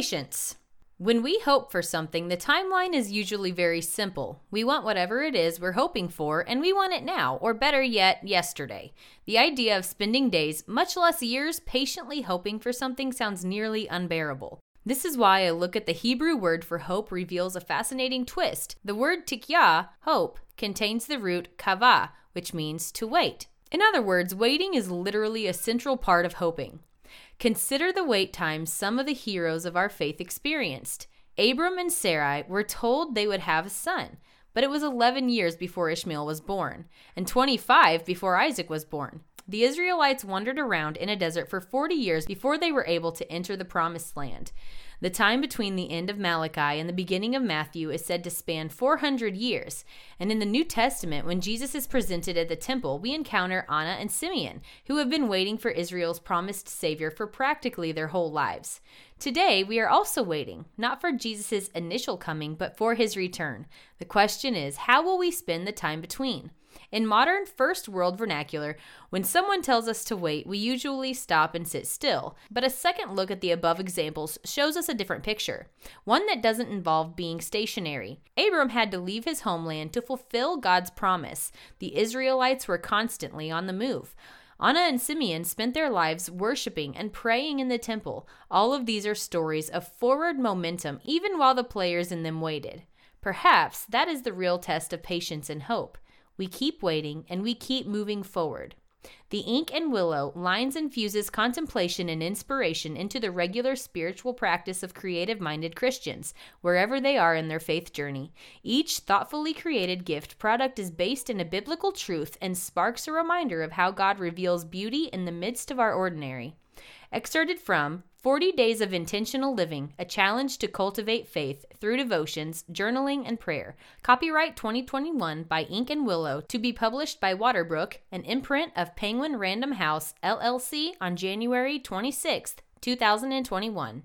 Patience. When we hope for something, the timeline is usually very simple. We want whatever it is we're hoping for, and we want it now, or better yet, yesterday. The idea of spending days, much less years, patiently hoping for something sounds nearly unbearable. This is why a look at the Hebrew word for hope reveals a fascinating twist. The word tikvah, hope, contains the root kava, which means to wait. In other words, waiting is literally a central part of hoping. Consider the wait times some of the heroes of our faith experienced. Abram and Sarai were told they would have a son, but it was 11 years before Ishmael was born, and 25 before Isaac was born. The Israelites wandered around in a desert for 40 years before they were able to enter the promised land. The time between the end of Malachi and the beginning of Matthew is said to span 400 years. And in the New Testament, when Jesus is presented at the temple, we encounter Anna and Simeon, who have been waiting for Israel's promised Savior for practically their whole lives. Today, we are also waiting, not for Jesus' initial coming, but for his return. The question is, how will we spend the time between? In modern first world vernacular, when someone tells us to wait, we usually stop and sit still. But a second look at the above examples shows us a different picture, one that doesn't involve being stationary. Abram had to leave his homeland to fulfill God's promise. The Israelites were constantly on the move. Anna and Simeon spent their lives worshiping and praying in the temple. All of these are stories of forward momentum, even while the players in them waited. Perhaps that is the real test of patience and hope. We keep waiting and we keep moving forward. The ink and willow lines infuses contemplation and inspiration into the regular spiritual practice of creative minded Christians, wherever they are in their faith journey. Each thoughtfully created gift product is based in a biblical truth and sparks a reminder of how God reveals beauty in the midst of our ordinary. Excerpted from 40 Days of Intentional Living A Challenge to Cultivate Faith Through Devotions, Journaling, and Prayer. Copyright 2021 by Ink and Willow to be published by Waterbrook, an imprint of Penguin Random House, LLC, on January 26, 2021.